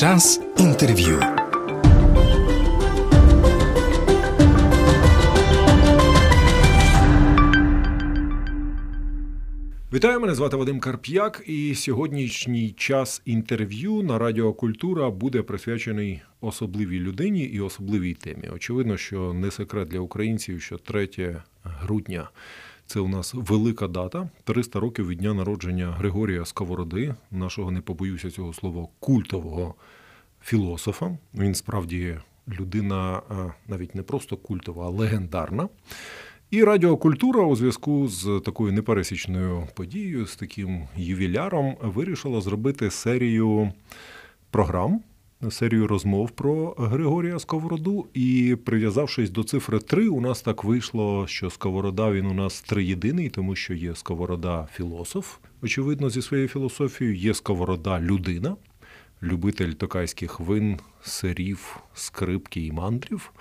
Час інтерв'ю. Вітаю, мене звати Вадим Карп'як, і сьогоднішній час інтерв'ю на Радіо Культура буде присвячений особливій людині і особливій темі. Очевидно, що не секрет для українців, що 3 грудня це у нас велика дата 300 років від дня народження Григорія Сковороди, нашого не побоюся цього слова культового філософа. Він справді людина навіть не просто культова, а легендарна. І радіокультура у зв'язку з такою непересічною подією, з таким ювіляром, вирішила зробити серію програм, серію розмов про Григорія Сковороду. І прив'язавшись до цифри 3, у нас так вийшло, що Сковорода він у нас триєдиний, тому що є Сковорода філософ, очевидно, зі своєю філософією, є Сковорода людина, любитель токайських вин, сирів, скрипки і мандрів.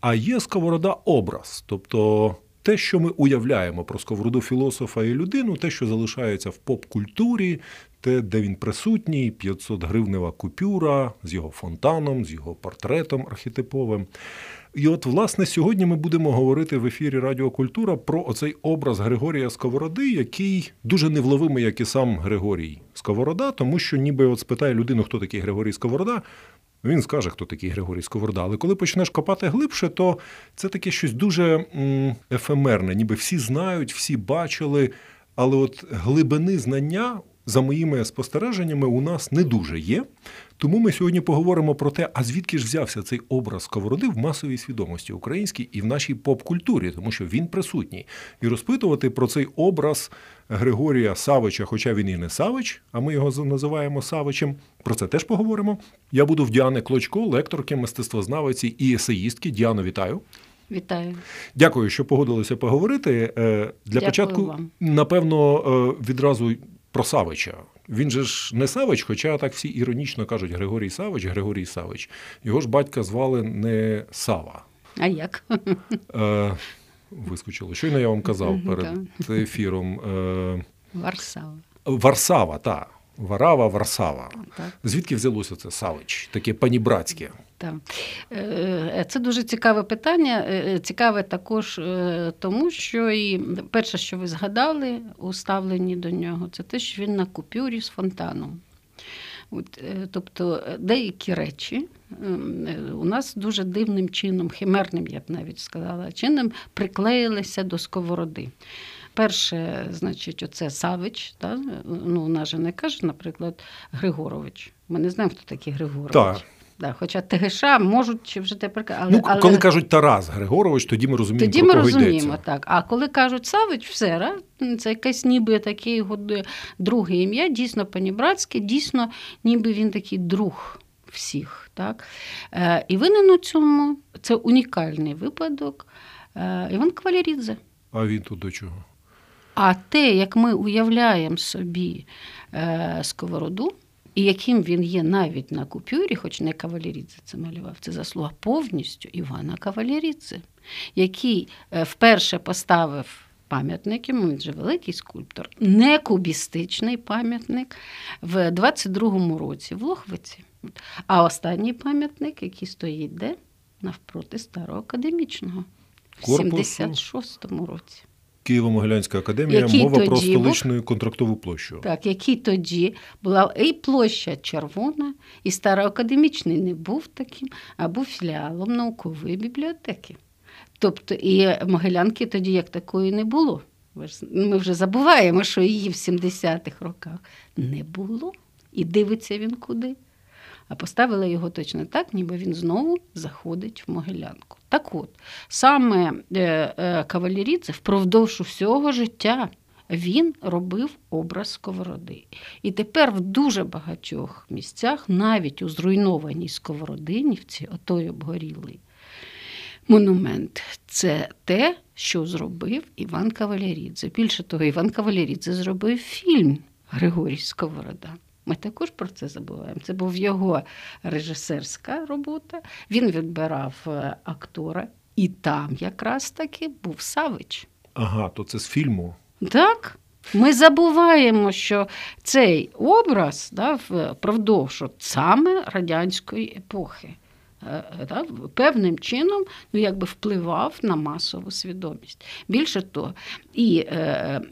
А є сковорода образ, тобто те, що ми уявляємо про сковороду філософа і людину, те, що залишається в поп-культурі, те, де він присутній, 500 гривнева купюра з його фонтаном, з його портретом архетиповим. І от, власне, сьогодні ми будемо говорити в ефірі Радіокультура про оцей образ Григорія Сковороди, який дуже невловимий, як і сам Григорій Сковорода, тому що ніби от спитає людину, хто такий Григорій Сковорода, він скаже, хто такий Григорій Сковорода. Але коли почнеш копати глибше, то це таке щось дуже ефемерне, ніби всі знають, всі бачили. Але от глибини знання за моїми спостереженнями, у нас не дуже є. Тому ми сьогодні поговоримо про те, а звідки ж взявся цей образ сковороди в масовій свідомості українській і в нашій поп-культурі, тому що він присутній. І розпитувати про цей образ Григорія Савича, хоча він і не Савич, а ми його називаємо Савичем. Про це теж поговоримо. Я буду в Діани Клочко, лекторки, мистецтвознавиці і есеїстки. Діано, вітаю. Вітаю. Дякую, що погодилися поговорити. Е, для Дякую початку, вам. напевно, е, відразу про Савича. Він же ж не Савич, хоча так всі іронічно кажуть Григорій Савич, Григорій Савич. Його ж батька звали не Сава. А як? Е, Вискочило. Щойно я вам казав перед ефіром. Е, Варсава. Варсава, так. Варава, Варсава. Так. Звідки взялося це Савич? Таке панібратське. Так. Е, Це дуже цікаве питання. Е, Цікаве також е, тому, що і перше, що ви згадали у ставленні до нього, це те, що він на купюрі з фонтаном. От, Тобто деякі речі у нас дуже дивним чином, химерним, я б навіть сказала, чином приклеїлися до сковороди. Перше, значить, оце Савич, та? ну, у нас же не кажуть, наприклад, Григорович. Ми не знаємо, хто такий Григорович. Так. Да, хоча ТГШ можуть чи вже тепер але, ну, але... коли кажуть Тарас Григорович, тоді ми розуміємо, тоді про ми кого розуміємо, йдеться. так. А коли кажуть Савич, все, ра? це якесь ніби таке його друге ім'я, дійсно панібратське, дійсно, ніби він такий друг всіх. Так? Е, І винен у цьому це унікальний випадок. Е, Іван Кавалерідзе. А він тут до чого? А те, як ми уявляємо собі е, сковороду, і яким він є навіть на купюрі, хоч не Кавалерідзе це малював, це заслуга повністю Івана Кавалерідзе, який е, вперше поставив пам'ятник, йому він же великий скульптор, не кубістичний пам'ятник в 22-му році в Лохвиці. А останній пам'ятник, який стоїть де? Навпроти старого академічного, в 76-му році. Києво-Могилянська академія, Який мова про столичну контрактову площу. Так, який тоді була і площа червона, і староакадемічний не був таким, а був філіалом наукової бібліотеки. Тобто і Могилянки тоді як такої не було. Ми вже забуваємо, що її в 70-х роках не було. І дивиться він куди. А поставили його точно так, ніби він знову заходить в Могилянку. Так от, саме Кавалерідзе впродовж усього життя він робив образ сковороди. І тепер в дуже багатьох місцях, навіть у зруйнованій сковородинівці, отой обгорілий монумент, це те, що зробив Іван Кавалерідзе. Більше того, Іван Кавалерідзе зробив фільм Григорій Сковорода. Ми також про це забуваємо. Це був його режисерська робота. Він відбирав актора, і там якраз таки був Савич. Ага, то це з фільму. Так. Ми забуваємо, що цей образ да, впродовж саме радянської епохи. Е, певним чином ну, якби впливав на масову свідомість. Більше того, і е,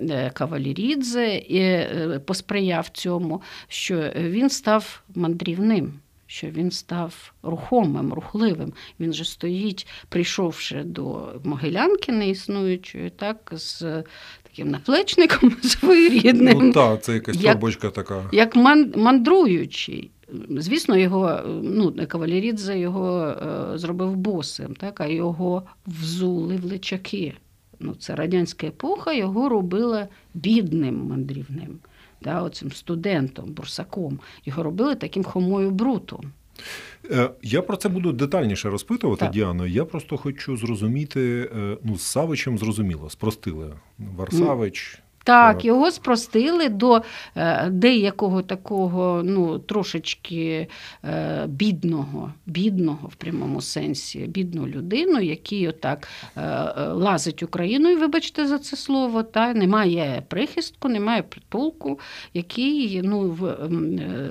е, Кавалірідзе е, посприяв цьому, що він став мандрівним. Що він став рухомим, рухливим. Він же стоїть, прийшовши до Могилянки неіснуючої, так, з таким наплечником своєрідним. Ну так, це якась як, торбочка така. Як мандруючий. Звісно, його ну, Кавалерідзе його е, зробив босим, так, а його взули в личаки. Ну, Це радянська епоха, його робила бідним мандрівним, да, оцим студентом, бурсаком. Його робили таким хомою брутом. Е, я про це буду детальніше розпитувати, Так. Діано. Я просто хочу зрозуміти, е, ну, з Савичем зрозуміло, спростили. Варсавич. Так, Так. його спростили до е, деякого такого, ну, трошечки е, бідного, бідного в прямому сенсі, бідну людину, який отак е, лазить Україною, вибачте за це слово, та немає прихистку, немає притулку, який, ну, в,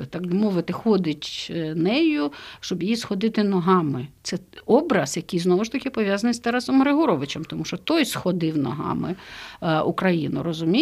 так би мовити, ходить нею, щоб їй сходити ногами. Це образ, який знову ж таки пов'язаний з Тарасом Григоровичем, тому що той сходив ногами Україну, розумієте?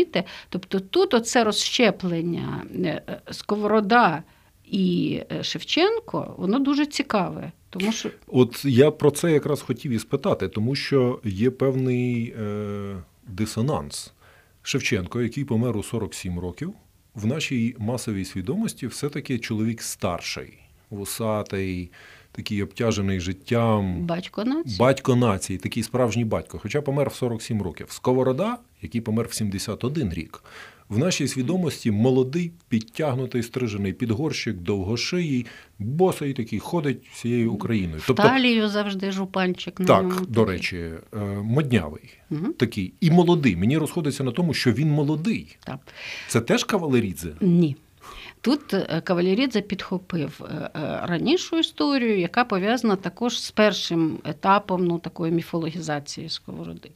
Тобто тут оце розщеплення е, е, Сковорода і е, Шевченко, воно дуже цікаве. Тому що От я про це якраз хотів і спитати, тому що є певний е, дисонанс. Шевченко, який помер у 47 років, в нашій масовій свідомості все-таки чоловік старший, вусатий, такий обтяжений життям. батько нації. Батько нації, такий справжній батько, хоча помер в 47 років. Сковорода, який помер в 71 рік. В нашій свідомості молодий, підтягнутий, стрижений підгорщик, довгошиїй, босий такий, ходить всією Україною. Тобто, Талію завжди жупанчик на так, ньому. до речі, е, моднявий Мгм. такий. І молодий. Мені розходиться на тому, що він молодий. Так. Це теж кавалерідзе? Ні. Тут е, Кавалерідзе підхопив е, е, ранішу історію, яка пов'язана також з першим етапом ну, такої міфологізації Сковороди.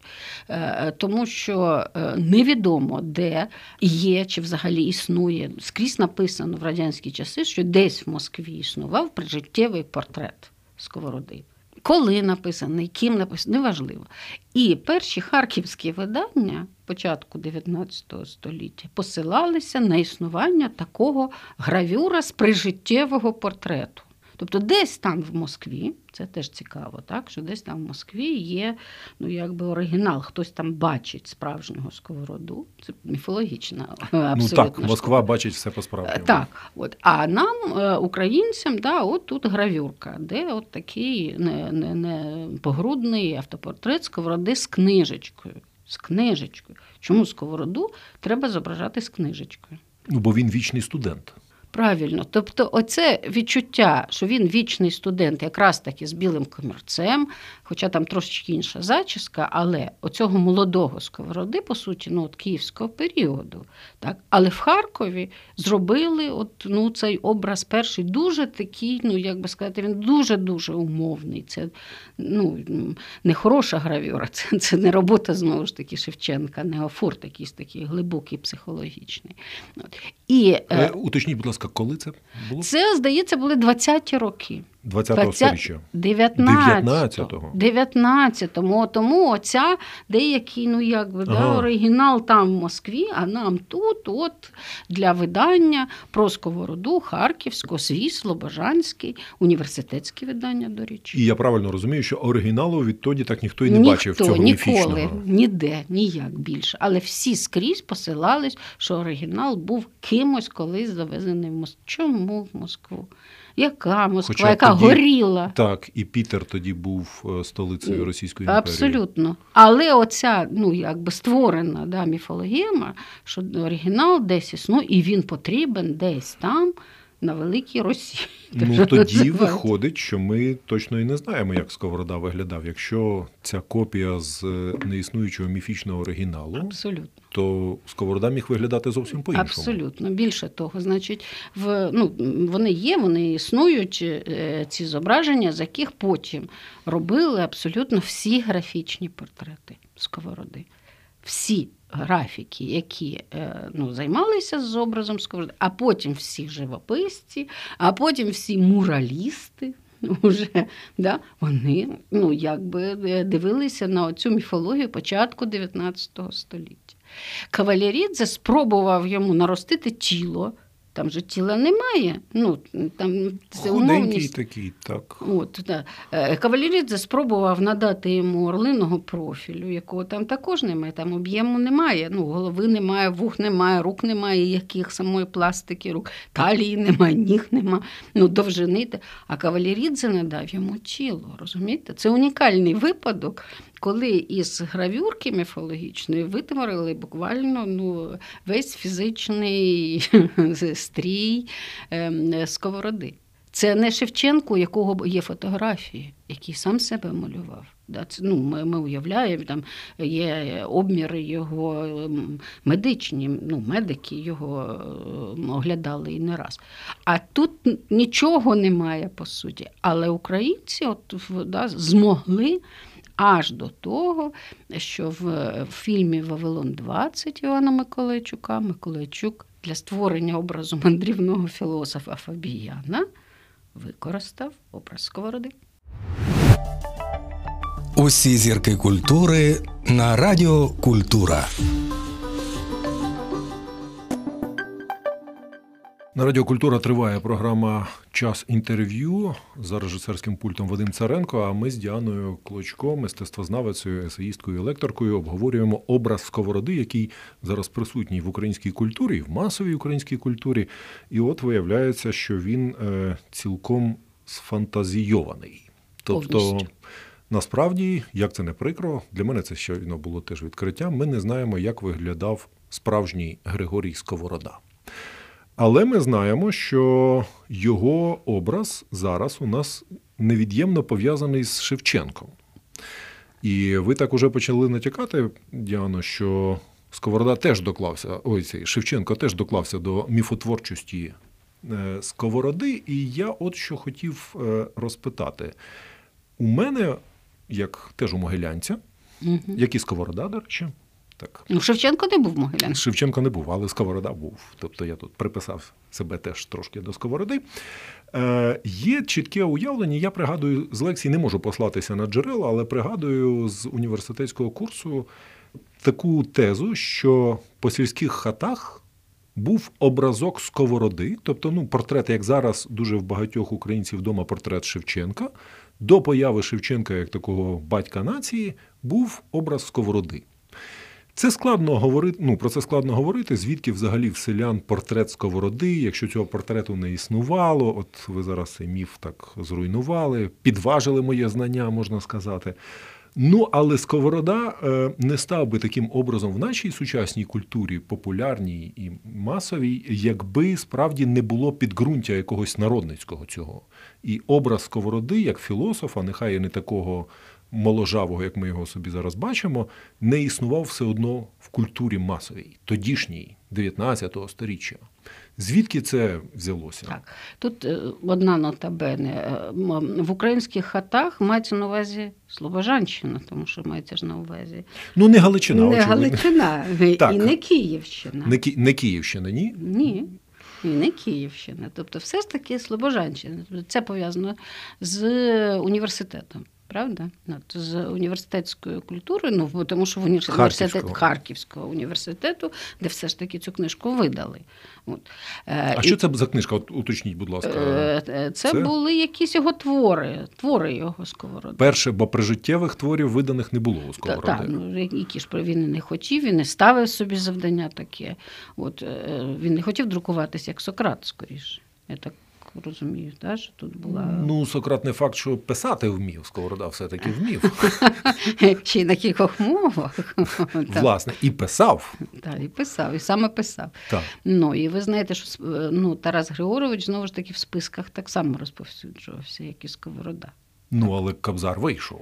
Тому що невідомо, де є чи взагалі існує, скрізь написано в радянські часи, що десь в Москві існував прижиттєвий портрет Сковороди. Коли написаний, ким написаний, неважливо. І перші харківські видання початку 19 століття посилалися на існування такого гравюра з прижиттєвого портрету. Тобто десь там в Москві, це теж цікаво, так? що десь там в Москві є ну, якби оригінал, хтось там бачить справжнього сковороду. Це міфологічна абсолютно ну так. Москва бачить все Е, по-справжньому. Так, от. а нам, е, українцям, да, от тут гравюрка, де от такий не, не, не погрудний автопортрет сковороди з книжечкою. З книжечкою. Чому сковороду треба зображати з книжечкою? Ну, бо він вічний студент. Правильно, тобто, оце відчуття, що він вічний студент, якраз таки з білим комірцем, хоча там трошечки інша зачіска, але оцього молодого сковороди, по суті, ну от київського періоду. Так? Але в Харкові зробили от, ну, цей образ перший дуже такий, ну як би сказати, він дуже-дуже умовний. Це ну, не хороша гравюра, це, це не робота знову ж таки Шевченка, не офурт якийсь такий глибокий, психологічний. От. І, Е, уточніть, будь ласка, коли це було? це, здається, були 20-ті роки. 20-го 20 сторіччя. 19-го. 19-му. Тому оця деякий, ну якби, да, Ага. оригінал там в Москві, а нам тут, от для видання про сковороду, Харківського, свій, Слобожанський, університетське видання, до речі. І я правильно розумію, що оригіналу відтоді так ніхто і не Ніхто, бачив цього ніколи, міфічного. ніде, ніяк більше. Але всі скрізь посилались, що оригінал був кимось колись завезений в Москву. Чому в Москву? Яка Москва, Хоча яка тоді- горіла? Так, і Пітер тоді був е, столицею Російської імперії. Абсолютно. Але оця, ну якби створена да, міфологема, що оригінал десь існує, і він потрібен десь там, на великій Росії. Ну тоді виходить, що ми точно і не знаємо, як Сковорода виглядав. Якщо ця копія з е, неіснуючого міфічного оригіналу, Абсолютно. то Сковорода міг виглядати зовсім по-іншому. Абсолютно. Більше того, значить, в, ну, вони є, вони існують, е, ці зображення, з яких потім робили абсолютно всі графічні портрети Сковороди. Всі. Графіки, які е, ну, займалися з образом сковороди, а потім всі живописці, а потім всі муралісти. Уже, да, вони ну, якби е, дивилися на цю міфологію початку 19 століття. Кавалерідзе спробував йому наростити тіло. Там же тіла немає. Ну, там це Худенький умовність. такий, так. От, да. Е, Кавалерідзе спробував надати йому орлиного профілю, якого там також немає, там об'єму немає. Ну, голови немає, вух немає, рук немає, яких самої пластики рук, талії немає, ніг немає, ну, довжини. А Кавалерідзе надав йому тіло. Розумієте? Це унікальний випадок, коли із гравюрки міфологічної витворили буквально ну, весь фізичний стрій ем, сковороди. Це не Шевченко, у якого є фотографії, який сам себе малював. Ну, ми, ми уявляємо, там є обміри його ем, медичні, ну, медики його ем, оглядали і не раз. А тут нічого немає по суті. Але українці от, да, змогли аж до того, що в, фільмі Вавилон 20 Івана Миколайчука Миколайчук для створення образу мандрівного філософа Фабіяна використав образ сковороди. Усі зірки культури на Радіо Культура. На Радіо Культура триває програма Час інтерв'ю за режисерським пультом Вадим Царенко. А ми з Діаною Клочко, мистецтвознавицею, есеїсткою, і лекторкою, обговорюємо образ сковороди, який зараз присутній в українській культурі, в масовій українській культурі. І от виявляється, що він е, цілком сфантазійований. Тобто, Повністю. насправді, як це не прикро, для мене це щойно було теж відкриттям. Ми не знаємо, як виглядав справжній Григорій Сковорода. Але ми знаємо, що його образ зараз у нас невід'ємно пов'язаний з Шевченком. І ви так уже почали натякати, Діано, що Сковорода теж доклався, ой, цей Шевченко теж доклався до міфотворчості е, Сковороди. І я от що хотів е, розпитати. У мене, як теж у могилянця, Угу. як і Сковорода, до речі, так, Ну, Шевченко не був Могилянський. Шевченко не був, але Сковорода був. Тобто я тут приписав себе теж трошки до Сковороди. Е, є чітке уявлення. Я пригадую з лекцій, не можу послатися на джерела, але пригадую з університетського курсу таку тезу, що по сільських хатах був образок сковороди, тобто ну, портрет, як зараз дуже в багатьох українців вдома портрет Шевченка. До появи Шевченка як такого батька нації був образ сковороди. Це складно говорити. Ну про це складно говорити. Звідки взагалі в селян портрет сковороди, якщо цього портрету не існувало, от ви зараз цей міф так зруйнували, підважили моє знання, можна сказати. Ну, але сковорода е, не став би таким образом в нашій сучасній культурі, популярній і масовій, якби справді не було підґрунтя якогось народницького цього. І образ сковороди, як філософа, нехай і не такого моложавого, як ми його собі зараз бачимо, не існував все одно в культурі масовій, тодішній, 19 сторіччя. Звідки це взялося? Так. Тут е, одна нота бене. Е, В українських хатах мається на увазі Слобожанщина, тому що мається ж на увазі Ну, не Галичина, не очевидно. Галичина Так. і не Київщина. Не, Ки... не Київщина, ні? Ні. І не Київщина. Тобто, все ж таки Слобожанщина. Це пов'язано з університетом. Правда? От, з університетською культурою, ну тому що в університет Харківського. Харківського університету, де все ж таки цю книжку видали. От. Е, А і- що це за книжка? От уточніть, будь ласка. Е, е, Це, Це? були якісь його твори, твори його сковороди. Перше, бо прижиттєвих творів виданих не було у Сковороди. Так, ну, які ж він не хотів, він не ставив собі завдання таке. От, він не хотів друкуватися як Сократ, скоріше. Я так розумію, та, що тут була Ну, Сократ не факт, що писати вмів. Сковорода все-таки вмів. ще й на кількох мовах. Власне, і писав. та, і писав, і саме писав. Так. Ну, і ви знаєте, що ну, Тарас Григорович знову ж таки в списках так само розповсюджувався, як і Сковорода. Ну, але Кобзар вийшов.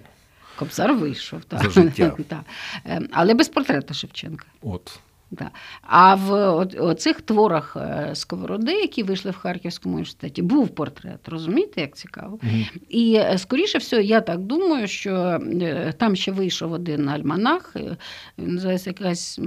Кобзар вийшов, так. За життя. так. Е, Але без портрета Шевченка. От. Да. А в оцих творах е, Сковороди, які вийшли в Харківському університеті, був портрет. Розумієте, як цікаво? Угу. І е, скоріше все, я так думаю, що е, там ще вийшов один альманах, він називається якась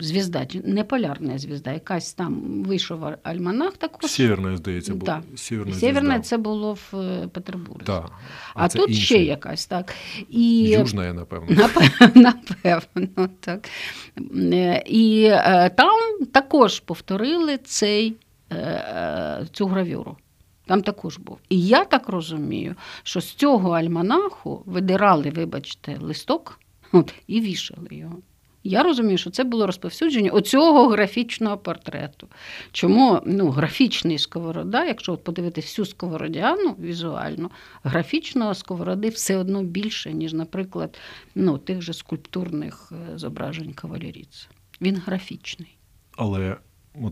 звізда, не полярна звізда, якась там вийшов альманах також. Сєверна, здається, була. Да. Сєверна, Сєверна це було в Петербурзі. Да. А, а тут інший. ще якась, так. І... Южна, напевно. Напевно, так. І е, там також повторили цей, е, е, цю гравюру. Там також був. І я так розумію, що з цього альманаху видирали, вибачте, листок от, і вішали його. Я розумію, що це було розповсюдження оцього графічного портрету. Чому ну, графічний сковорода, якщо от подивитися всю сковородяну візуально, графічного сковороди все одно більше, ніж, наприклад, ну, тих же скульптурних зображень кавалеріця. Він графічний. Але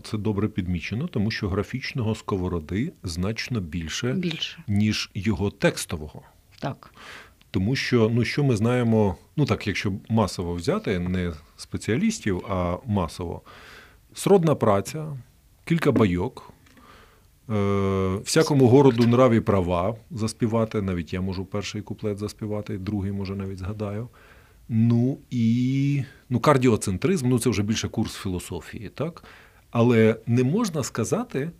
це добре підмічено, тому що графічного сковороди значно більше, більше. ніж його текстового. Так. Тому що ну, що ми знаємо, ну так, якщо масово взяти, не спеціалістів, а масово, сродна праця, кілька байок, е, всякому городу нраві права заспівати. Навіть я можу перший куплет заспівати, другий, може, навіть згадаю. Ну і ну, кардіоцентризм ну це вже більше курс філософії, так? Але не можна сказати,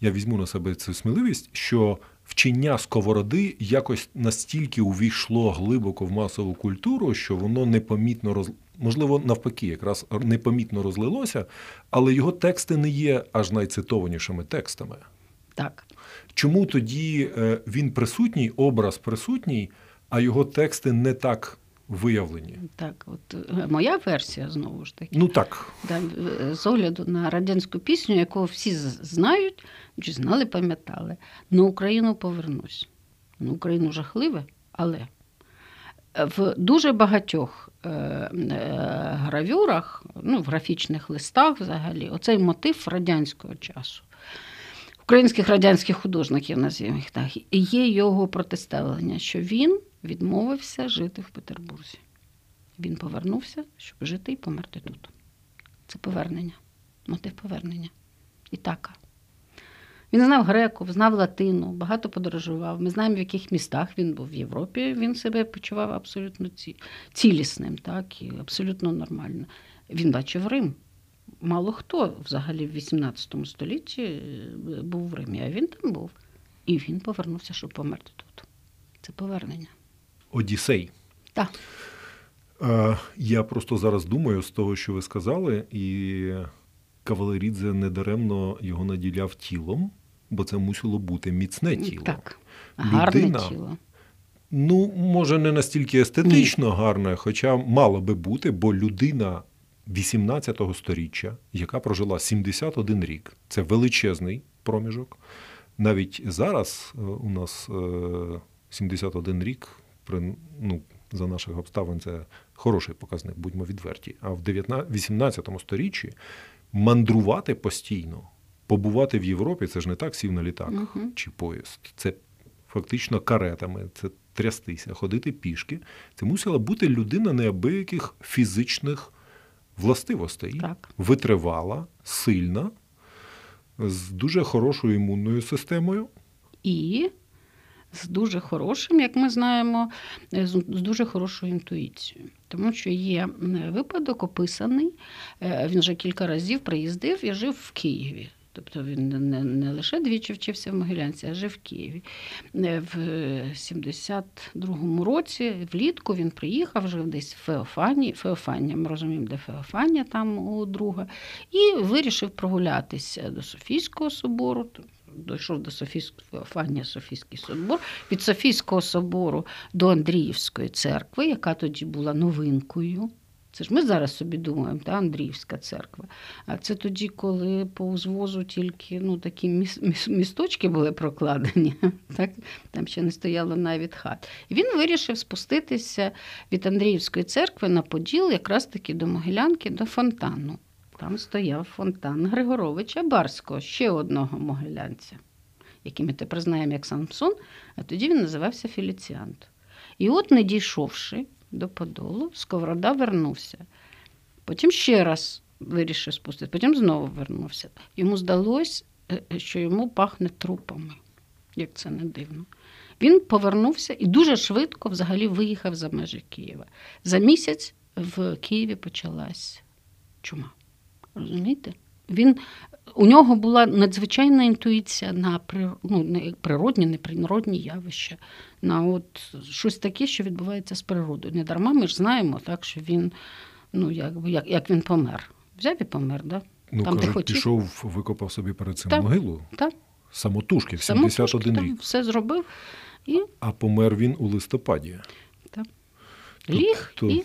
я візьму на себе цю сміливість, що вчення сковороди якось настільки увійшло глибоко в масову культуру, що воно непомітно роз... можливо, навпаки, якраз непомітно розлилося, але його тексти не є аж найцитованішими текстами. Так. Чому тоді е, він присутній, образ присутній, а його тексти не так виявлені. Так, от е, моя версія знову ж таки. Ну так. Да, е, з огляду на радянську пісню, яку всі знають, чи знали, пам'ятали. На Україну повернусь. На Україну жахливе, але в дуже багатьох е, гравюрах, ну, в графічних листах взагалі, оцей мотив радянського часу. Українських радянських художників, назвімо їх так, і є його протиставлення, що він відмовився жити в Петербурзі. Він повернувся, щоб жити і померти тут. Це повернення, мотив повернення. Ітака. Він знав греку, знав латину, багато подорожував. Ми знаємо, в яких містах він був в Європі. Він себе почував абсолютно цілісним, так, і абсолютно нормально. Він бачив Рим. Мало хто взагалі в 18 столітті е, був в Римі, а він там був. І він повернувся, щоб померти тут. Це повернення. Одіссей. Так. Я просто зараз думаю з того, що ви сказали, і Кавалерідзе недаремно його наділяв тілом, бо це мусило бути міцне тіло. Так, гарне Людина, тіло. Ну, може, не настільки естетично Ні. гарне, хоча мало би бути, бо людина 18 го сторіччя, яка прожила 71 рік, це величезний проміжок. Навіть зараз е, у нас 71 е, рік при ну, за наших обставин це хороший показник, будьмо відверті. А в 18 сторіччі мандрувати постійно, побувати в Європі це ж не так сів на літак uh чи поїзд. Це фактично каретами, це трястися, ходити пішки. Це мусила бути людина неабияких фізичних властивостей, так. витривала, сильна, з дуже хорошою імунною системою. І з дуже хорошим, як ми знаємо, е, з дуже хорошою інтуїцією. Тому що є випадок описаний, е, він вже кілька разів приїздив і жив в Києві. Тобто він не не лише двічі вчився в Могилянці, а жив в Києві. Е, в 72-му році, влітку, він приїхав, жив десь в Феофані, Феофанія, ми розуміємо, де Феофанія там у друга, і вирішив прогулятися до Софійського собору дійшов до Софійського Фанія Софійський собор, від Софійського собору до Андріївської церкви, яка тоді була новинкою. Це ж ми зараз собі думаємо, та Андріївська церква. А це тоді, коли по узвозу тільки ну, такі місточки були прокладені, так? там ще не стояло навіть хат. І він вирішив спуститися від Андріївської церкви на Поділ, якраз таки до Могилянки, до фонтану. Там стояв фонтан Григоровича Барського, ще одного могилянця, який ми тепер знаємо як Самсон, а тоді він називався Феліціант. І от, не дійшовши до Подолу, Сковорода вернувся. Потім ще раз вирішив спустити. Потім знову вернувся. Йому здалось, е, що йому пахне трупами, як це не дивно. Він повернувся і дуже швидко взагалі виїхав за межі Києва. За місяць в Києві почалась чума. Розумієте? Він, у нього була надзвичайна інтуїція на ну, природні, неприродні явища, на от щось таке, що відбувається з природою. Не дарма ми ж знаємо, так, що він, ну, як, як, як він помер. Взяв і помер, да? Ну, Там, кажуть, хотів. пішов, викопав собі перед цим Так. могилу. Так. Самотужки в Самотужки 71 там рік. все зробив і А помер він у листопаді. так, Тобто- ліг і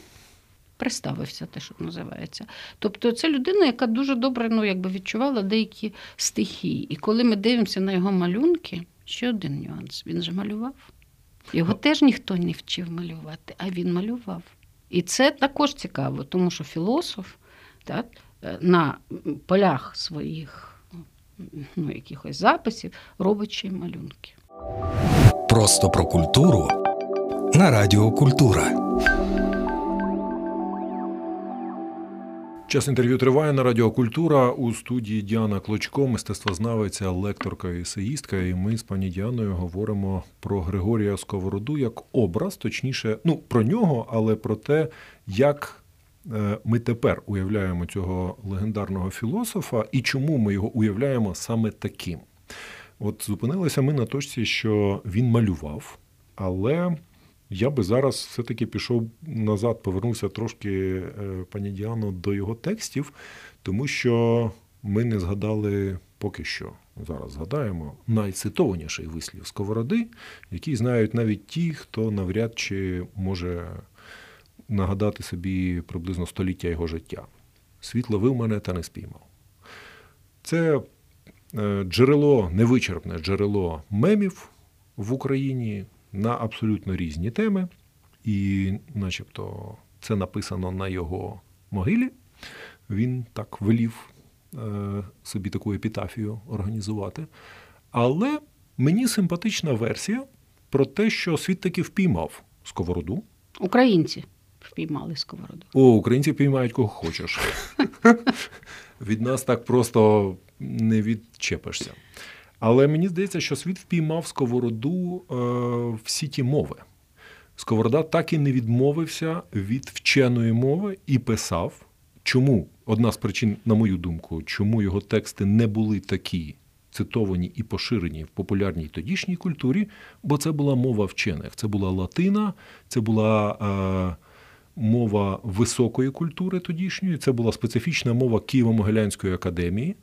приставився, те, що називається. Тобто це людина, яка дуже добре ну, якби відчувала деякі стихії. І коли ми дивимося на його малюнки, ще один нюанс: він же малював. Його теж ніхто не вчив малювати, а він малював. І це також цікаво, тому що філософ так, е, на полях своїх ну, якихось записів робить ще й малюнки. Просто про культуру на Радіо Культура. Час інтерв'ю триває на Радіо Культура у студії Діана Клочко, мистецтвознавиця, лекторка і есеїстка. І ми з пані Діаною говоримо про Григорія Сковороду як образ, точніше, ну про нього, але про те, як е, ми тепер уявляємо цього легендарного філософа і чому ми його уявляємо саме таким. От зупинилися ми на точці, що він малював, але я би зараз все-таки пішов назад, повернувся трошки, е, пані Діано, до його текстів, тому що ми не згадали поки що. Зараз згадаємо найцитованіший вислів Сковороди, який знають навіть ті, хто навряд чи може нагадати собі приблизно століття його життя. Світ ловив мене та не спіймав. Це е, джерело, невичерпне джерело мемів в Україні на абсолютно різні теми, і, начебто, це написано на його могилі. Він так велів е, собі таку епітафію організувати. Але мені симпатична версія про те, що світ таки впіймав сковороду. Українці впіймали сковороду. О, українці піймають кого хочеш. Від нас так просто не відчепишся. Але мені здається, що світ впіймав сковороду е, всі ті мови. Сковорода так і не відмовився від вченої мови і писав. Чому одна з причин, на мою думку, чому його тексти не були такі цитовані і поширені в популярній тодішній культурі, бо це була мова вчених. Це була латина, це була е, мова високої культури тодішньої, це була специфічна мова Києво-Могилянської академії.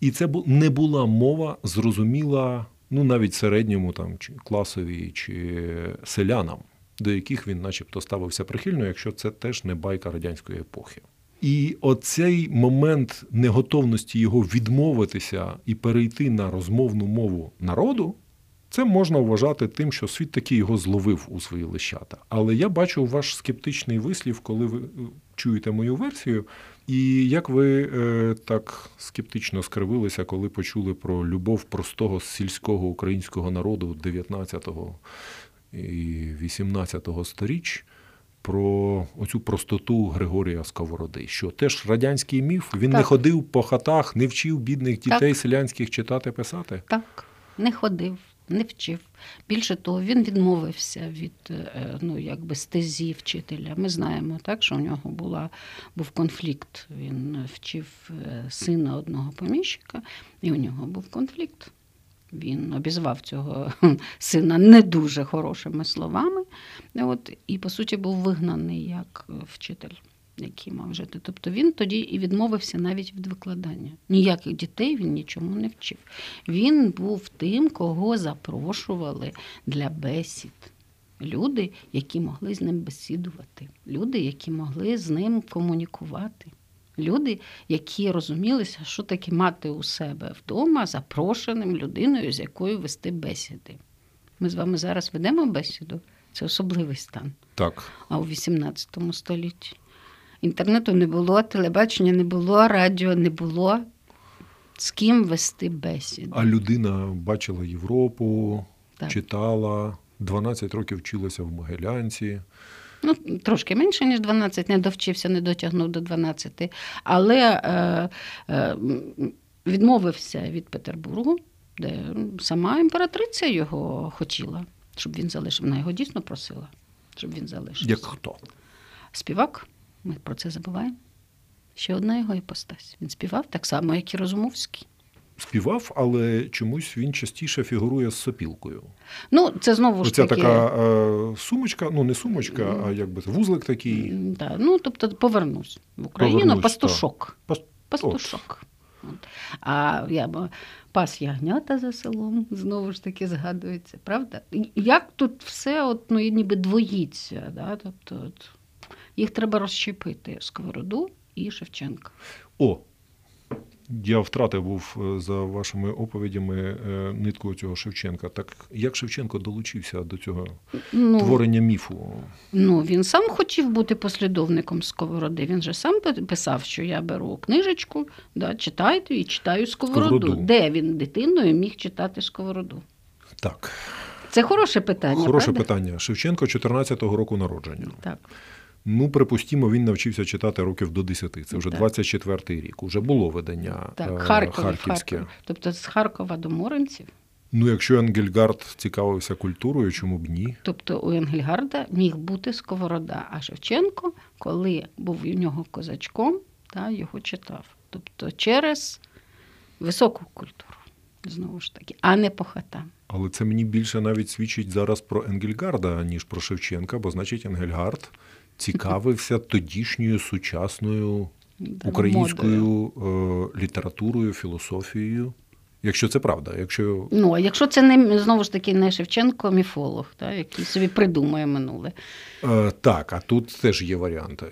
І це не була мова зрозуміла, ну навіть середньому там чи класовій чи селянам, до яких він, начебто, ставився прихильно, якщо це теж не байка радянської епохи. І оцей момент неготовності його відмовитися і перейти на розмовну мову народу, це можна вважати тим, що світ таки його зловив у свої лищата. Але я бачу ваш скептичний вислів, коли ви чуєте мою версію. І як ви е, так скептично скривилися, коли почули про любов простого сільського українського народу 19-го і 18-го сторіч, про оцю простоту Григорія Сковороди, що теж радянський міф, він так. не ходив по хатах, не вчив бідних дітей так. селянських читати, писати? Так, не ходив. Не вчив. Більше того, він відмовився від ну, якби стезі вчителя. Ми знаємо, так, що у нього була, був конфлікт. Він вчив сина одного поміщика, і у нього був конфлікт. Він обізвав цього сина не дуже хорошими словами. От, І, по суті, був вигнаний як вчитель, який мав жити. Тобто він тоді і відмовився навіть від викладання. Ніяких дітей він нічому не вчив. Він був тим, кого запрошували для бесід. Люди, які могли з ним бесідувати, люди, які могли з ним комунікувати. Люди, які розумілися, що таке мати у себе вдома запрошеним людиною, з якою вести бесіди. Ми з вами зараз ведемо бесіду. Це особливий стан. Так. А у 18 столітті інтернету не було, телебачення не було, радіо не було. З ким вести бесіду. А людина бачила Європу, Так. читала, 12 років вчилася в Могилянці. Ну, трошки менше, ніж 12, не довчився, не дотягнув до 12, але е, е, відмовився від Петербургу, де сама імператриця його хотіла, щоб він залишив. Вона його дійсно просила, щоб він залишив. Як хто? Співак, ми про це забуваємо. Ще одна його іпостась. Він співав так само, як і Розумовський. Співав, але чомусь він частіше фігурує з сопілкою. Ну, це знову ж Оця таки. така е, сумочка, ну не сумочка, а якби вузлик такий. Да. Ну, тобто повернусь в Україну, Повернусь, пастушок. Пас- Пастушок. От. А я пас ягнята за селом, знову ж таки згадується, правда? Як тут все от, ну, ніби двоїться, да? тобто, от, їх треба розщепити Сковороду і Шевченка. О! Я втратив був е, за вашими оповідями е, нитку цього Шевченка. Так як Шевченко долучився до цього Ну, творення міфу? Ну, він сам хотів бути послідовником Сковороди. Він же сам писав, що я беру книжечку, да, читайте і читаю Сковороду. Сковороду. Де він дитиною міг читати Сковороду? Так, Це хороше питання. хороше правда? питання. Шевченко 14-го року народження. Так. Ну, припустімо, він навчився читати років до 10. Це вже Так. 24-й рік. Уже було видання Так, е, Харкові, харківське. Харкові. Тобто з Харкова до Моринців. Ну, якщо Енгельгард цікавився культурою, чому б ні? Тобто у Енгельгарда міг бути Сковорода, а Шевченко, коли був у нього козачком, та, його читав. Тобто через високу культуру, знову ж таки, а не по хатам. Але це мені більше навіть свідчить зараз про Енгельгарда, ніж про Шевченка, бо значить Енгельгард цікавився тодішньою сучасною українською е, літературою, філософією. Якщо це правда, якщо Ну, а якщо це не знову ж таки не Шевченко, міфолог, та, який собі придумує минуле. е, так, а тут теж є варіанти.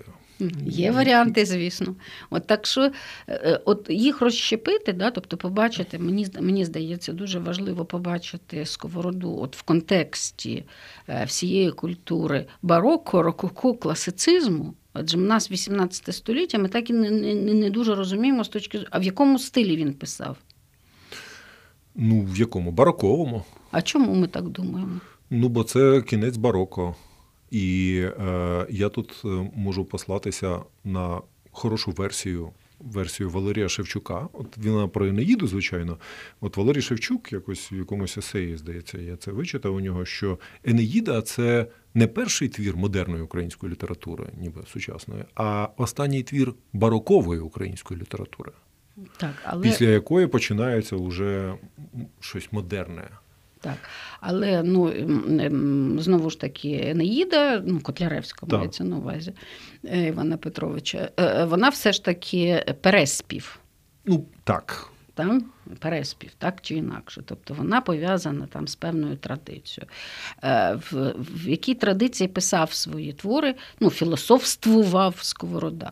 Є варіанти, звісно. От так що е, от їх розщепити, да, тобто побачити, мені, мені здається, дуже важливо побачити сковороду от в контексті е, всієї культури бароко, рококо, класицизму. Адже в нас 18 століття, ми так і не, не, не дуже розуміємо з точки зору, а в якому стилі він писав. Ну, в якому? Бароковому. А чому ми так думаємо? Ну, бо це кінець бароко. І е, я тут е, можу послатися на хорошу версію. Версію Валерія Шевчука. От вона про Енеїду, звичайно. От Валерій Шевчук, якось в якомусь есеї, здається, я це вичитав у нього, що Енеїда це не перший твір модерної української літератури, ніби сучасної, а останній твір барокової української літератури, Так, але... після якої починається вже щось модерне. Так, але ну ем, ем, знову ж таки Енеїда, ну Котляревська мається на увазі е, Івана Петровича. е, е, Вона все ж таки переспів. Ну, так. Там переспів, так чи інакше. Тобто вона пов'язана там з певною традицією. В, в якій традиції писав свої твори, ну, філософствував Сковорода.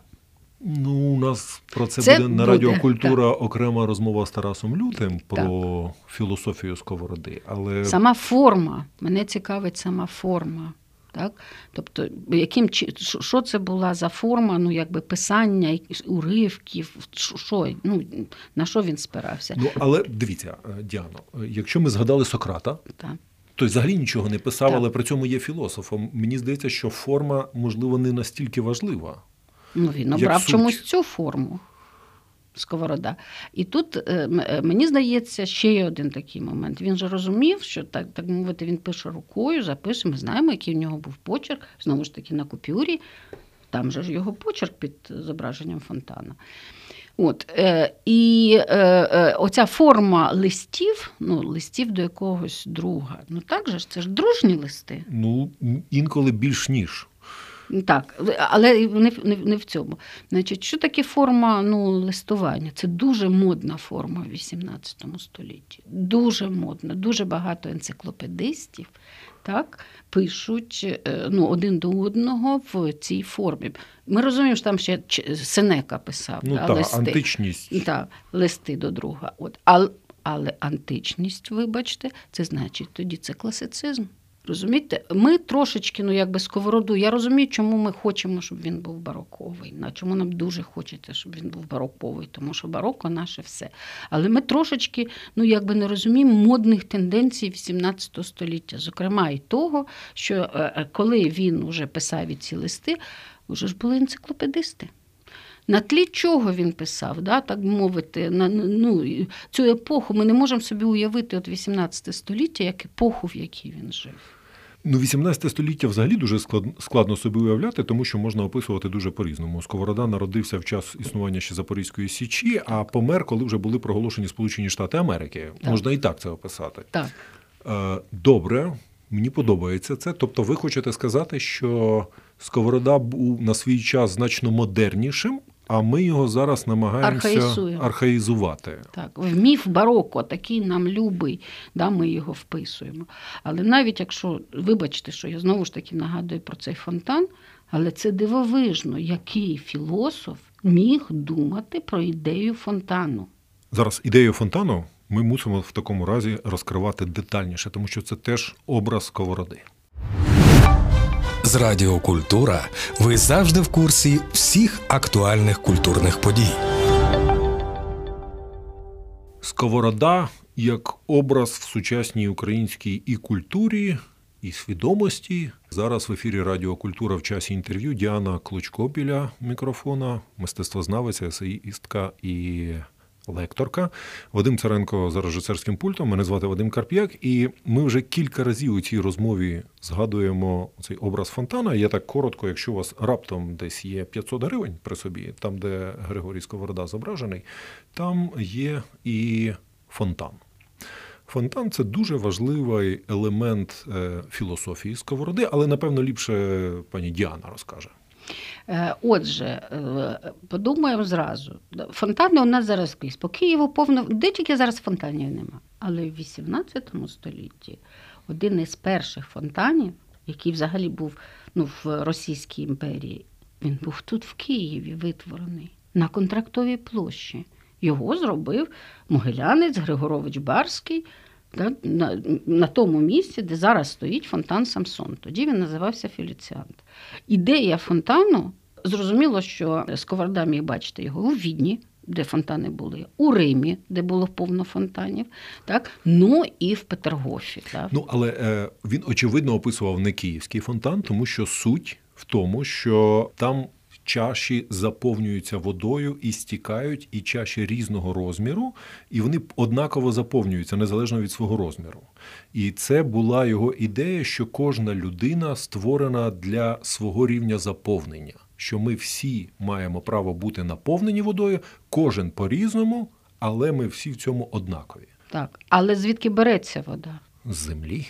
Ну, у нас про це, Це буде на буде, Радіо Культура окрема розмова з Тарасом Лютим про Так. філософію сковороди. Але Сама форма, мене цікавить сама форма. Так? Тобто, яким, що- це була за форма, ну, якби писання, уривків, що- ну, на що він спирався? ну, але дивіться, е, Діано, е, якщо ми згадали Сократа, Так. той взагалі нічого не писав, Так. але при цьому є філософом. Мені здається, що форма, можливо, не настільки важлива. Ну, він Як обрав суть. чомусь цю форму. Сковорода. І тут е, е, мені здається ще є один такий момент. Він же розумів, що так, так мовити, він пише рукою, записує. Ми знаємо, який в нього був почерк, знову ж таки, на купюрі. Там же ж його почерк під зображенням фонтана. От, е, і е, е, оця форма листів, ну, листів до якогось друга. Ну так же ж, це ж дружні листи. Ну, інколи більш ніж. Так, але не, не, не в цьому. Значить, що таке форма ну, листування? Це дуже модна форма в XVIII столітті. Дуже модна. Дуже багато енциклопедистів так, пишуть е, ну, один до одного в цій формі. Ми розуміємо, що там ще Сенека писав Ну да, так, листи. античність. Так, листи до друга. От. Але, але античність, вибачте, це значить тоді це класицизм. Розумієте, ми трошечки, ну якби сковороду. Я розумію, чому ми хочемо, щоб він був бароковий. На чому нам дуже хочеться, щоб він був бароковий, тому що бароко наше все. Але ми трошечки, ну якби не розуміємо модних тенденцій 18 століття, зокрема і того, що е, е, коли він вже писав ці листи, вже ж були енциклопедисти. На тлі чого він писав, да, так мовити, на ну, цю епоху ми не можемо собі уявити от 18 століття як епоху, в якій він жив. Ну, 18 століття взагалі дуже складно собі уявляти, тому що можна описувати дуже по-різному. Сковорода народився в час існування ще Запорізької Січі, а помер, коли вже були проголошені Сполучені Штати Америки. Так. Можна і так це описати. Так. Е, добре, мені подобається це. Тобто, ви хочете сказати, що Сковорода був на свій час значно модернішим, а ми його зараз намагаємося Архаїзуємо. архаїзувати. Так, в міф бароко, такий нам любий, да, ми його вписуємо. Але навіть якщо, вибачте, що я знову ж таки нагадую про цей фонтан, але це дивовижно, який філософ міг думати про ідею фонтану. Зараз ідею фонтану ми мусимо в такому разі розкривати детальніше, тому що це теж образ сковороди. З Радіо Культура ви завжди в курсі всіх актуальних культурних подій. Сковорода як образ в сучасній українській і культурі, і свідомості. Зараз в ефірі Радіо Культура в часі інтерв'ю Діана Клочко біля мікрофона, мистецтвознавець, есеїстка і лекторка. Вадим Царенко за режисерським пультом. Мене звати Вадим Карп'як, і ми вже кілька разів у цій розмові згадуємо цей образ фонтана. Я так коротко, якщо у вас раптом десь є 500 гривень при собі, там, де Григорій Сковорода зображений, там є і фонтан. Фонтан це дуже важливий елемент е, філософії сковороди, але напевно ліпше пані Діана розкаже. Е, отже, е, подумаємо зразу. Фонтани у нас зараз крізь. По Києву повно, де тільки зараз фонтанів нема. Але в 18 столітті один із перших фонтанів, який взагалі був ну, в Російській імперії, він був тут, в Києві, витворений, на контрактовій площі. Його зробив могилянець Григорович Барський на на тому місці, де зараз стоїть фонтан Самсон. Тоді він називався Феліціант. Ідея фонтану зрозуміло, що Сковорода міг бачити його у Відні. Де фонтани були, у Римі, де було повно фонтанів, так ну і в Петергофі. Так? Ну але е, він очевидно описував не київський фонтан, тому що суть в тому, що там чаші заповнюються водою і стікають, і чаші різного розміру, і вони однаково заповнюються незалежно від свого розміру. І це була його ідея, що кожна людина створена для свого рівня заповнення, що ми всі маємо право бути наповнені водою, кожен по-різному, але ми всі в цьому однакові. Так, але звідки береться вода? З землі.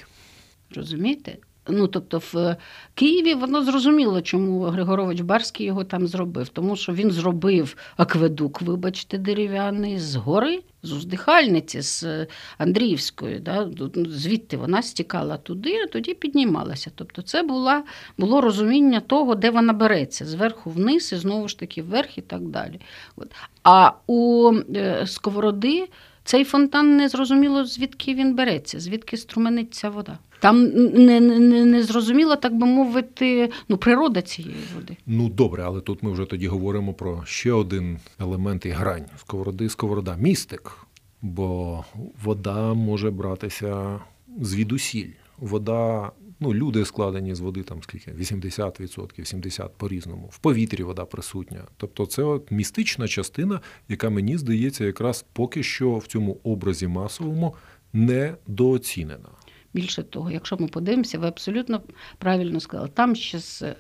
Розумієте? Ну, тобто в Києві воно зрозуміло, чому Григорович Барський його там зробив. Тому що він зробив акведук, вибачте, дерев'яний з гори, з уздихальниці, з Андріївської. Да? Звідти вона стікала туди, а тоді піднімалася. Тобто, це була, було розуміння того, де вона береться, зверху вниз, і знову ж таки вверх і так далі. От. А у е, сковороди. Цей фонтан не зрозуміло, звідки він береться, звідки струмениться вода. Там не не, не зрозуміло, так би мовити, ну природа цієї води. Ну добре, але тут ми вже тоді говоримо про ще один елемент і грань сковороди, сковорода, містик. Бо вода може братися звідусіль. Вода ну, люди складені з води, там скільки 80%, 70% по-різному. В повітрі вода присутня. Тобто, це от містична частина, яка мені здається, якраз поки що в цьому образі масовому недооцінена. Більше того, якщо ми подивимося, ви абсолютно правильно сказали. Там ще е,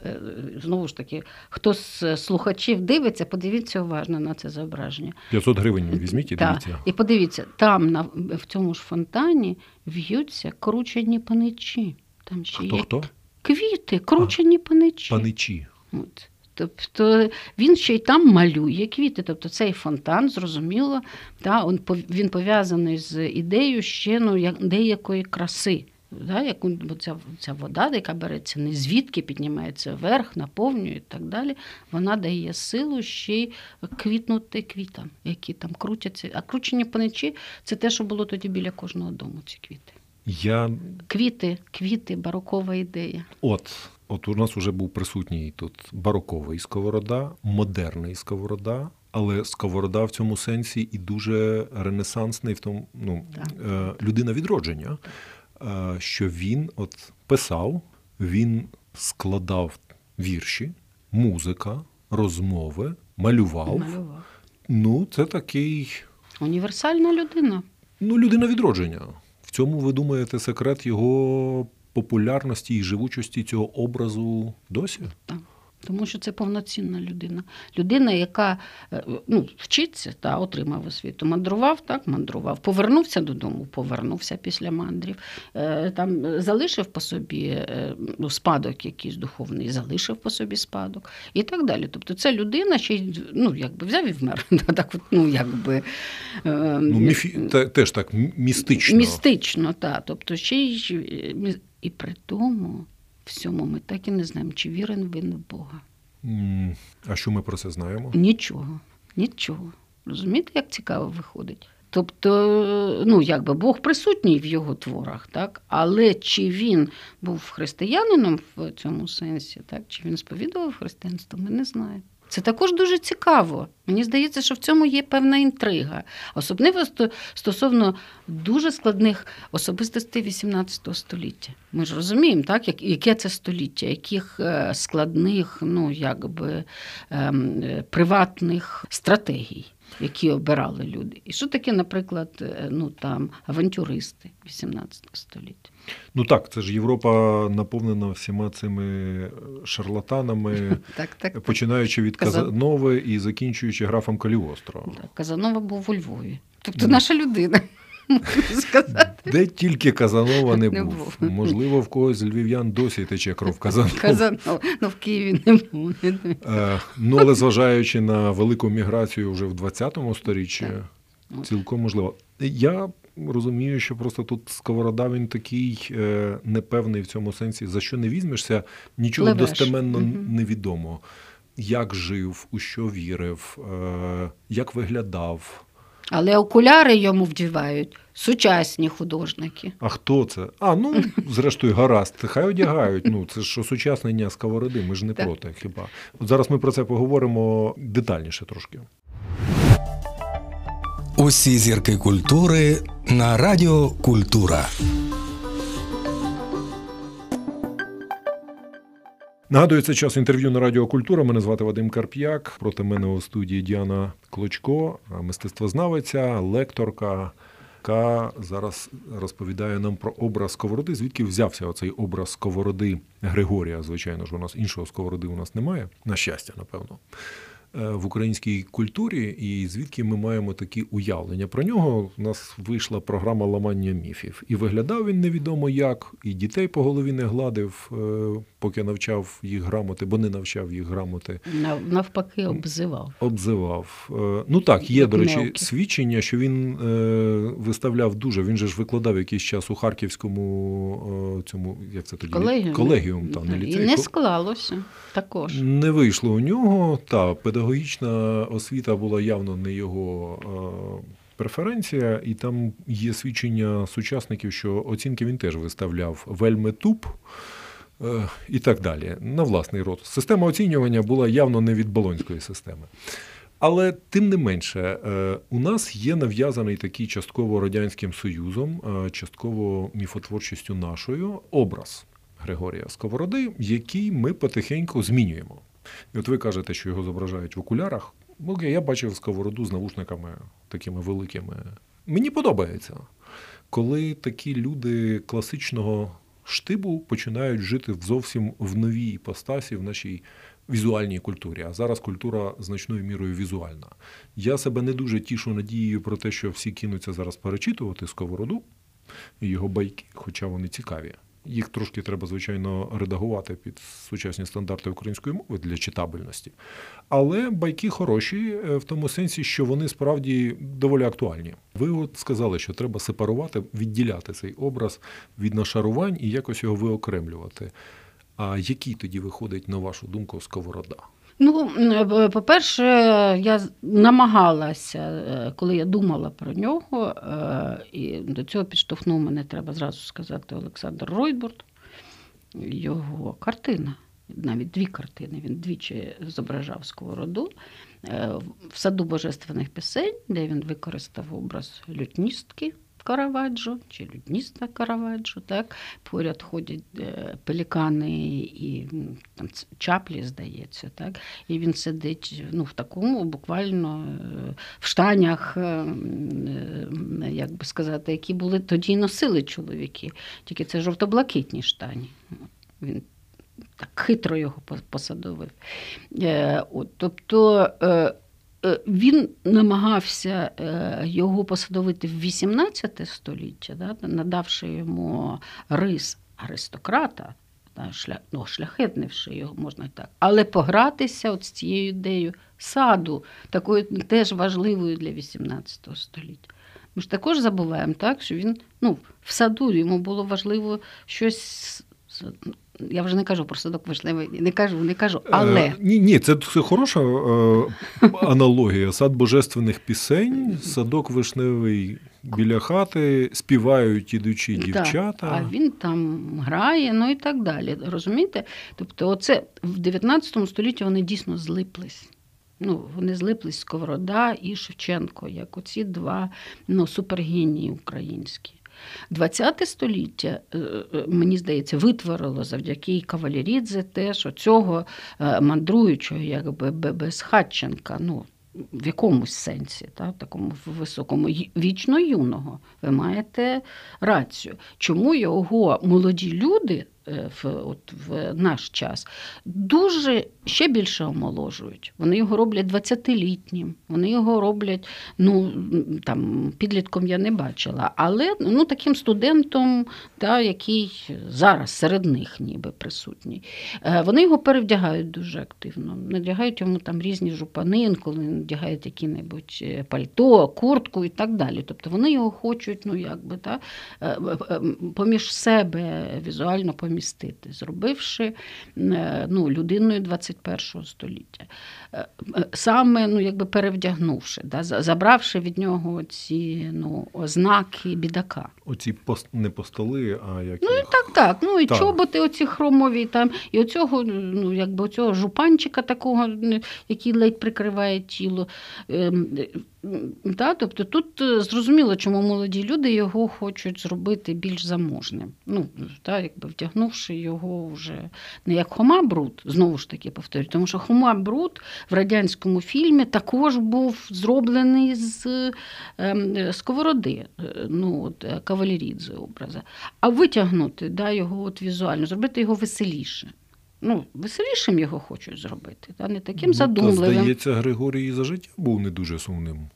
знову ж таки, хто з слухачів дивиться, подивіться уважно на це зображення. 500 гривень візьміть і дивіться. Так. І подивіться, там на в цьому ж фонтані в'ються кручені паничі. Там ще хто, є хто? квіти, кручені а, паничі. Паничі. От. Тобто він ще й там малює квіти. Тобто цей фонтан, зрозуміло, та, він пов'язаний з ідеєю ще ну, як, деякої краси. Да, яку ця, ця вода, яка береться не звідки піднімається вверх, наповнює і так далі, вона дає силу ще й квітнути квітам, які там крутяться. А кручені паничі це те, що було тоді біля кожного дому, ці квіти. Я Квіти, квіти, барокова ідея. от, от у нас вже був присутній тут бароковий сковорода, модерний сковорода, але сковорода в цьому сенсі і дуже ренесансний в тому, ну, Так. е, людина відродження, е, що він от писав, він складав вірші, музика, розмови, малював. Малював. Ну, це такий Універсальна людина. Ну, людина відродження. Цьому ви думаєте секрет його популярності і живучості цього образу досі? Тому що це повноцінна людина. Людина, яка е, ну, вчиться та отримав освіту. Мандрував, так, мандрував. Повернувся додому, повернувся після мандрів. Е, Там е, залишив по собі ну, спадок якийсь духовний, залишив по собі спадок і так далі. Тобто це людина, ще й ну, якби взяв і вмер. Так, ну, якби, Ну, міфі... те- теж так містично. Містично, так. Тобто ще й і при тому всьому ми так і не знаємо, чи вірен він в Бога. А що ми про це знаємо? Нічого, нічого. Розумієте, як цікаво виходить? Тобто, ну якби Бог присутній в його творах, так? але чи він був християнином в цьому сенсі, так? чи він сповідував християнство, ми не знаємо. Це також дуже цікаво. Мені здається, що в цьому є певна інтрига, особливо сто- стосовно дуже складних особистостей XVIII століття. Ми ж розуміємо, так, яке це століття, яких е, складних, ну якби ем, е, приватних стратегій, які обирали люди. І що таке, наприклад, е, ну там авантюристи XVIII століття? Ну так, це ж Європа наповнена всіма цими шарлатанами, Так, так. починаючи від Каза- Казанови і закінчуючи графом Каліостро. Казанова був у Львові. Тобто наша людина, можна сказати. Де тільки Казанова не Не був. був. Можливо, в когось з львів'ян досі тече кров Казанова. Казанова. Ну, в Києві не було. Е, Ну, але зважаючи на велику міграцію вже в 20-му сторіччі, Так. цілком можливо. Я розумію, що просто тут сковорода він такий е, непевний в цьому сенсі, за що не візьмешся, нічого Пливеш. достеменно Мгм. невідомо. Як жив, у що вірив, е, як виглядав. Але окуляри йому вдівають сучасні художники. А хто це? А, ну, зрештою, гаразд, хай одягають. Ну, це ж осучаснення сковороди, ми ж не Так. проти хіба. От зараз ми про це поговоримо детальніше трошки. Усі зірки культури на Радіо Культура. Нагадую, це час інтерв'ю на Радіо Культура. Мене звати Вадим Карп'як. Проти мене у студії Діана Клочко, мистецтвознавиця, лекторка, яка зараз розповідає нам про образ сковороди. Звідки взявся оцей образ сковороди Григорія? Звичайно ж, у нас іншого сковороди у нас немає. На щастя, напевно. Е, В українській культурі, і звідки ми маємо такі уявлення про нього. У нас вийшла програма ламання міфів. І виглядав він невідомо як, і дітей по голові не гладив, е, поки навчав їх грамоти, бо не навчав їх грамоти. Навпаки, обзивав. Обзивав. Е, Ну так, є, до речі, свідчення, що він виставляв дуже. Він же ж викладав якийсь час у Харківському цьому, як це тоді? Колегіум. Колегіум, та, не І не склалося також. не вийшло у нього. Та педагогічна освіта була явно не його е, преференція, і там є свідчення сучасників, що оцінки він теж виставляв вельми туп. е, І так далі, на власний рот. Система оцінювання була явно не від болонської системи. Але тим не менше, е, у нас є нав'язаний такий частково Радянським Союзом, частково міфотворчістю нашою образ Григорія Сковороди, який ми потихеньку змінюємо. І от ви кажете, що його зображають в окулярах. Ну, Окей, я бачив сковороду з навушниками такими великими. Мені подобається, коли такі люди класичного штибу починають жити зовсім в новій іпостасі в нашій візуальній культурі. А зараз культура значною мірою візуальна. Я себе не дуже тішу надією про те, що всі кинуться зараз перечитувати сковороду і його байки, хоча вони цікаві. Їх трошки треба, звичайно, редагувати під сучасні стандарти української мови для читабельності. Але байки хороші е, в тому сенсі, що вони справді доволі актуальні. Ви от сказали, що треба сепарувати, відділяти цей образ від нашарувань і якось його виокремлювати. А який тоді виходить, на вашу думку, сковорода? Ну, е, по-перше, я намагалася, е, коли я думала про нього, е, і до цього підштовхнув мене, треба зразу сказати, Олександр Ройбурт, його картина. Навіть дві картини. Він двічі зображав сковороду в саду божественних пісень, де він використав образ лютністки. Караваджо чи людніста Караваджо. Так? Поряд ходять е, пелікани і там чаплі, здається. Так? І він сидить ну, в такому, буквально е, в штанях, е, як би сказати, які були тоді носили чоловіки. Тільки це жовто-блакитні штані. Він так хитро його посадовив. Тобто він намагався е, його посадовити в 18 століття, да, надавши йому рис аристократа, шлях, ну, шляхетнивши його, можна так, але погратися от з цією ідеєю саду, такою теж важливою для 18 століття. Ми ж також забуваємо, так, що він ну, в саду йому було важливо щось я вже не кажу про садок вишневий, не кажу, не кажу, е, але е, ні, ні, це, це хороша е, аналогія. Сад божественних пісень, садок вишневий біля хати, співають ідучі дівчата. А він там грає, ну і так далі. Розумієте? Тобто, оце в 19 столітті вони дійсно злиплись. Ну, Вони злиплись Сковорода і Шевченко, як оці два ну, супергенії українські. ХХ століття, е, е, мені здається, витворило завдяки Кавалерідзе теж оцього е, мандруючого, якби безхатченка. ну, в якомусь сенсі, та, такому високому, вічно юного, ви маєте рацію. Чому його молоді люди в от, в наш час, дуже ще більше омоложують. Вони його роблять 20-літнім, вони його роблять, ну там підлітком я не бачила, але ну, таким студентом, та, який зараз серед них ніби присутній. Е, вони його перевдягають дуже активно. Надягають йому там різні жупани, інколи надягають які-небудь е, пальто, куртку і так далі. Тобто вони його хочуть, ну якби, та, поміж себе візуально поміж помістити, зробивши е, ну, людиною 21 століття. Саме ну, якби перевдягнувши, да, забравши від нього ці ну, ознаки бідака. Оці пост, не постоли, а як. Ну, і так, так. Ну і так. чоботи оці хромові, там, і оцього, ну, якби оцього жупанчика такого, який ледь прикриває тіло. Ем, Да? Тобто тут е, зрозуміло, чому молоді люди його хочуть зробити більш заможним. Ну, да, якби Вдягнувши його вже не як Хома Бруд, знову ж таки повторюю, тому що Хома Бруд в радянському фільмі також був зроблений з е, сковороди, е, ну, от, е, кавалерідзе образа. А витягнути да, його от візуально, зробити його веселіше. Ну, Веселішим його хочуть зробити, та не таким ну, задумливим. Та, Здається, Григорій за життя був не дуже сумним.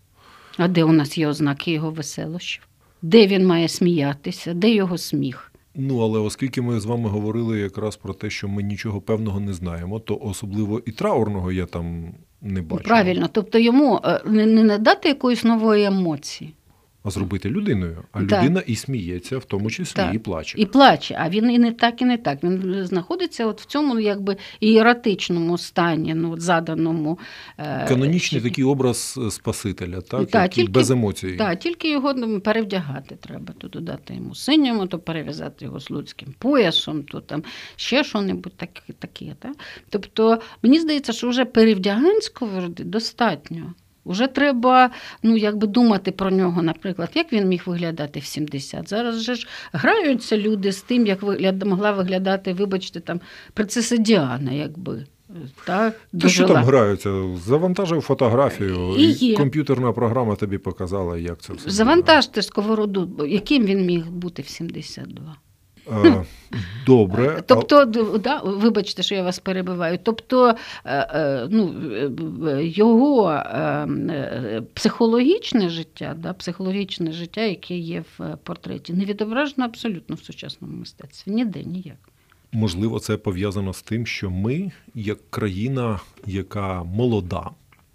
А де у нас є ознаки його веселощів? Де він має сміятися, де його сміх? Ну, але оскільки ми з вами говорили якраз про те, що ми нічого певного не знаємо, то особливо і траурного я там не бачу. Правильно, тобто йому е, не, надати якоїсь нової емоції зробити людиною. А людина і сміється, в тому числі так. і плаче. І плаче, а він і не так, і не так. Він знаходиться от в цьому якби ієратичному стані, ну, от заданому. Е, Канонічний такий образ Спасителя, так, так тільки, без емоцій. Так, тільки його ну, перевдягати треба. То додати йому синьому, то перев'язати його з людським поясом, то там ще що-небудь таке. таке так? Тобто, мені здається, що вже перевдягань сковороди достатньо. Уже треба ну, якби думати про нього, наприклад, як він міг виглядати в 70. Зараз же ж граються люди з тим, як вигляд, могла виглядати, вибачте, там принцеса Діана, якби. Та, Та що там граються? Завантажив фотографію, і, і комп'ютерна програма тобі показала, як це все. Завантажте сковороду, яким він міг бути в 72. Добре. Тобто, да, вибачте, що я вас перебиваю. Тобто е, е, ну, е, його психологічне життя, да, психологічне життя, яке є в портреті, не відображено абсолютно в сучасному мистецтві. Ніде ніяк. Можливо, це пов'язано з тим, що ми, як країна, яка молода,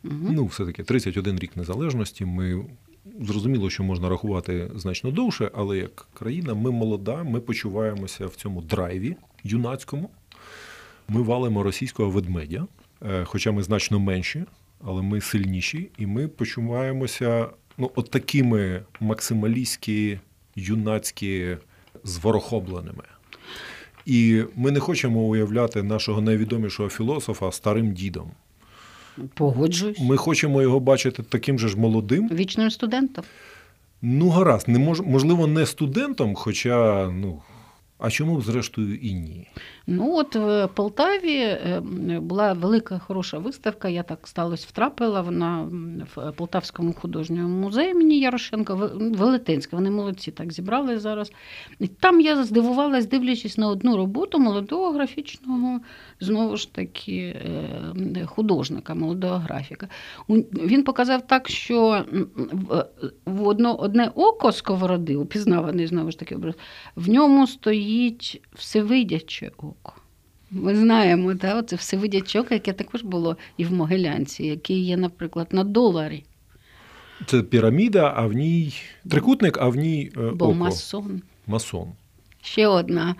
угу. ну, все-таки 31 рік незалежності, ми Зрозуміло, що можна рахувати значно довше, але як країна, ми молода, ми почуваємося в цьому драйві юнацькому. Ми валимо російського ведмедя. Е, Хоча ми значно менші, але ми сильніші, і ми почуваємося ну, от такими максималістські, юнацькі, зворохобленими. І ми не хочемо уявляти нашого найвідомішого філософа старим дідом. Погоджуюсь. Ми хочемо його бачити таким же ж молодим. Вічним студентом. Ну, гаразд, не мож, можливо, не студентом, хоча, ну, а чому зрештою і ні? Ну, от в Полтаві е, була велика хороша виставка. Я так сталося втрапила. Вона в Полтавському художньому музеї імені Ярошенка, Ве- Велетенська. Вони молодці так зібрали зараз. І там я здивувалась, дивлячись на одну роботу молодого графічного, знову ж таки, е, художника, молодого графіка. Він показав так, що в одно, одне око сковороди, упізнаваний знову ж таки образ, в ньому стоїть всевидяче око. Ми знаємо, та, це всевидяче око, яке також було і в Могилянці, яке є, наприклад, на доларі, Це піраміда, а в ній трикутник, а в ній е, бо око. масон. Масон. Ще одна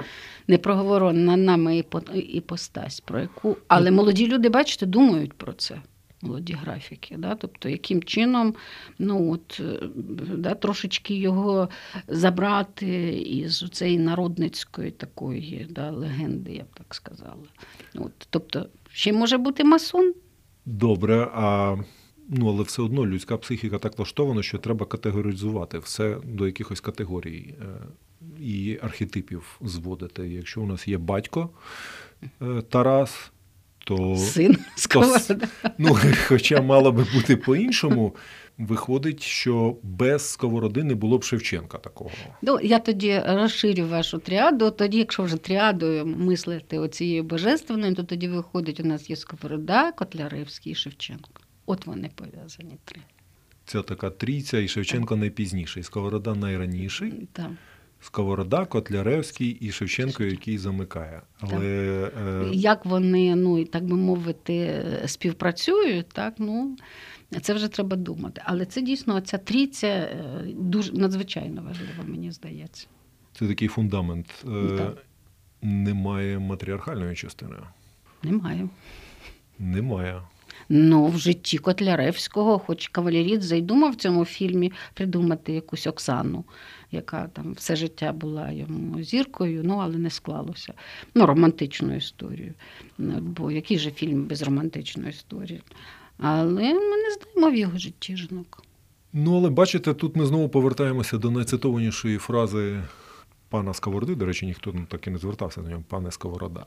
непроговорена нами іпостась, про яку. Але молоді люди, бачите, думають про це. Молоді графіки, да? тобто яким чином ну, от, е, да, трошечки його забрати із цієї народницької такої да, легенди, я б так сказала. От, тобто, ще може бути масон, Добре, а ну, але все одно людська психіка так влаштована, що треба категоризувати все до якихось категорій е, і архетипів зводити. Якщо у нас є батько е, Тарас, то син сковорода. Ну, хоча мало би бути по-іншому, виходить, що без сковороди не було б Шевченка такого. Ну, я тоді розширю вашу тріаду. Тоді, якщо вже тріадою мислити оцією божественною, то тоді виходить, у нас є Сковорода, Котляревський і Шевченко. От вони пов'язані три. Це така трійця, і Шевченко найпізніший. Сковорода найраніший, Так. Сковорода, Котляревський і Шевченко, який замикає. Але е, Як вони, ну і так би мовити, співпрацюють, так ну це вже треба думати. Але це дійсно ця трійця е, дуже надзвичайно важлива, мені здається. це такий фундамент. Е, Так. Немає матріархальної частини. Немає. Немає. Ну, в житті Котляревського, хоч Кавалерідзе й думав в цьому фільмі придумати якусь Оксану, яка там все життя була йому зіркою, ну але не склалося. Ну, романтичну історію. Бо який же фільм без романтичної історії? Але ми не знаємо в його житті жінок. Ну, але бачите, тут ми знову повертаємося до найцитованішої фрази пана Сковороди. До речі, ніхто ну, так і не звертався до нього, пане Сковорода.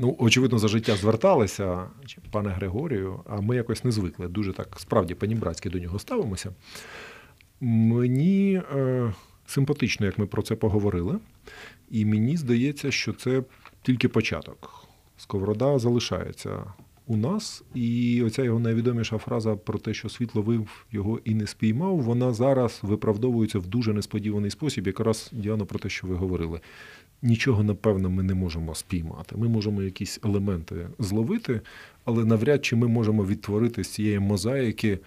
Ну, очевидно, за життя зверталися, пане Григорію, а ми якось не звикли. Дуже так справді панібратськи до нього ставимося. Мені е, симпатично, як ми про це поговорили, і мені здається, що це тільки початок. Сковорода залишається у нас, і оця його найвідоміша фраза про те, що світло вив його і не спіймав, вона зараз виправдовується в дуже несподіваний спосіб, якраз Діана про те, що ви говорили. Нічого, напевно, ми не можемо спіймати. Ми можемо якісь елементи зловити, але навряд чи ми можемо відтворити з цієї мозаїки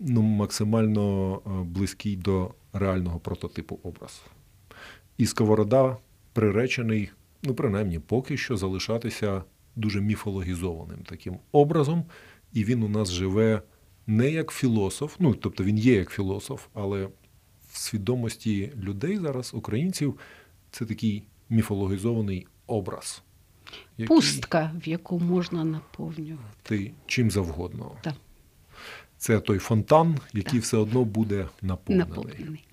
ну, максимально е, близький до реального прототипу образ. І Сковорода приречений, ну, принаймні, поки що залишатися дуже міфологізованим таким образом, і він у нас живе не як філософ, ну тобто він є як філософ, але в свідомості людей зараз, українців, це такий міфологізований образ. який Пустка, в яку можна наповнювати. Ти чим завгодно. Так. Це той фонтан, який все одно буде наповнений. Наповнений.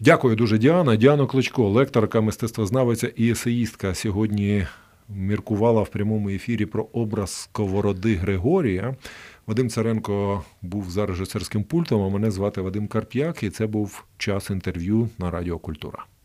Дякую дуже, Діана. Діана Клочко, лекторка, мистецтвознавиця і есеїстка, сьогодні міркувала в прямому ефірі про образ сковороди Григорія. Вадим Царенко був за режисерським пультом, а мене звати Вадим Карп'як, і це був час інтерв'ю на Радіо Культура.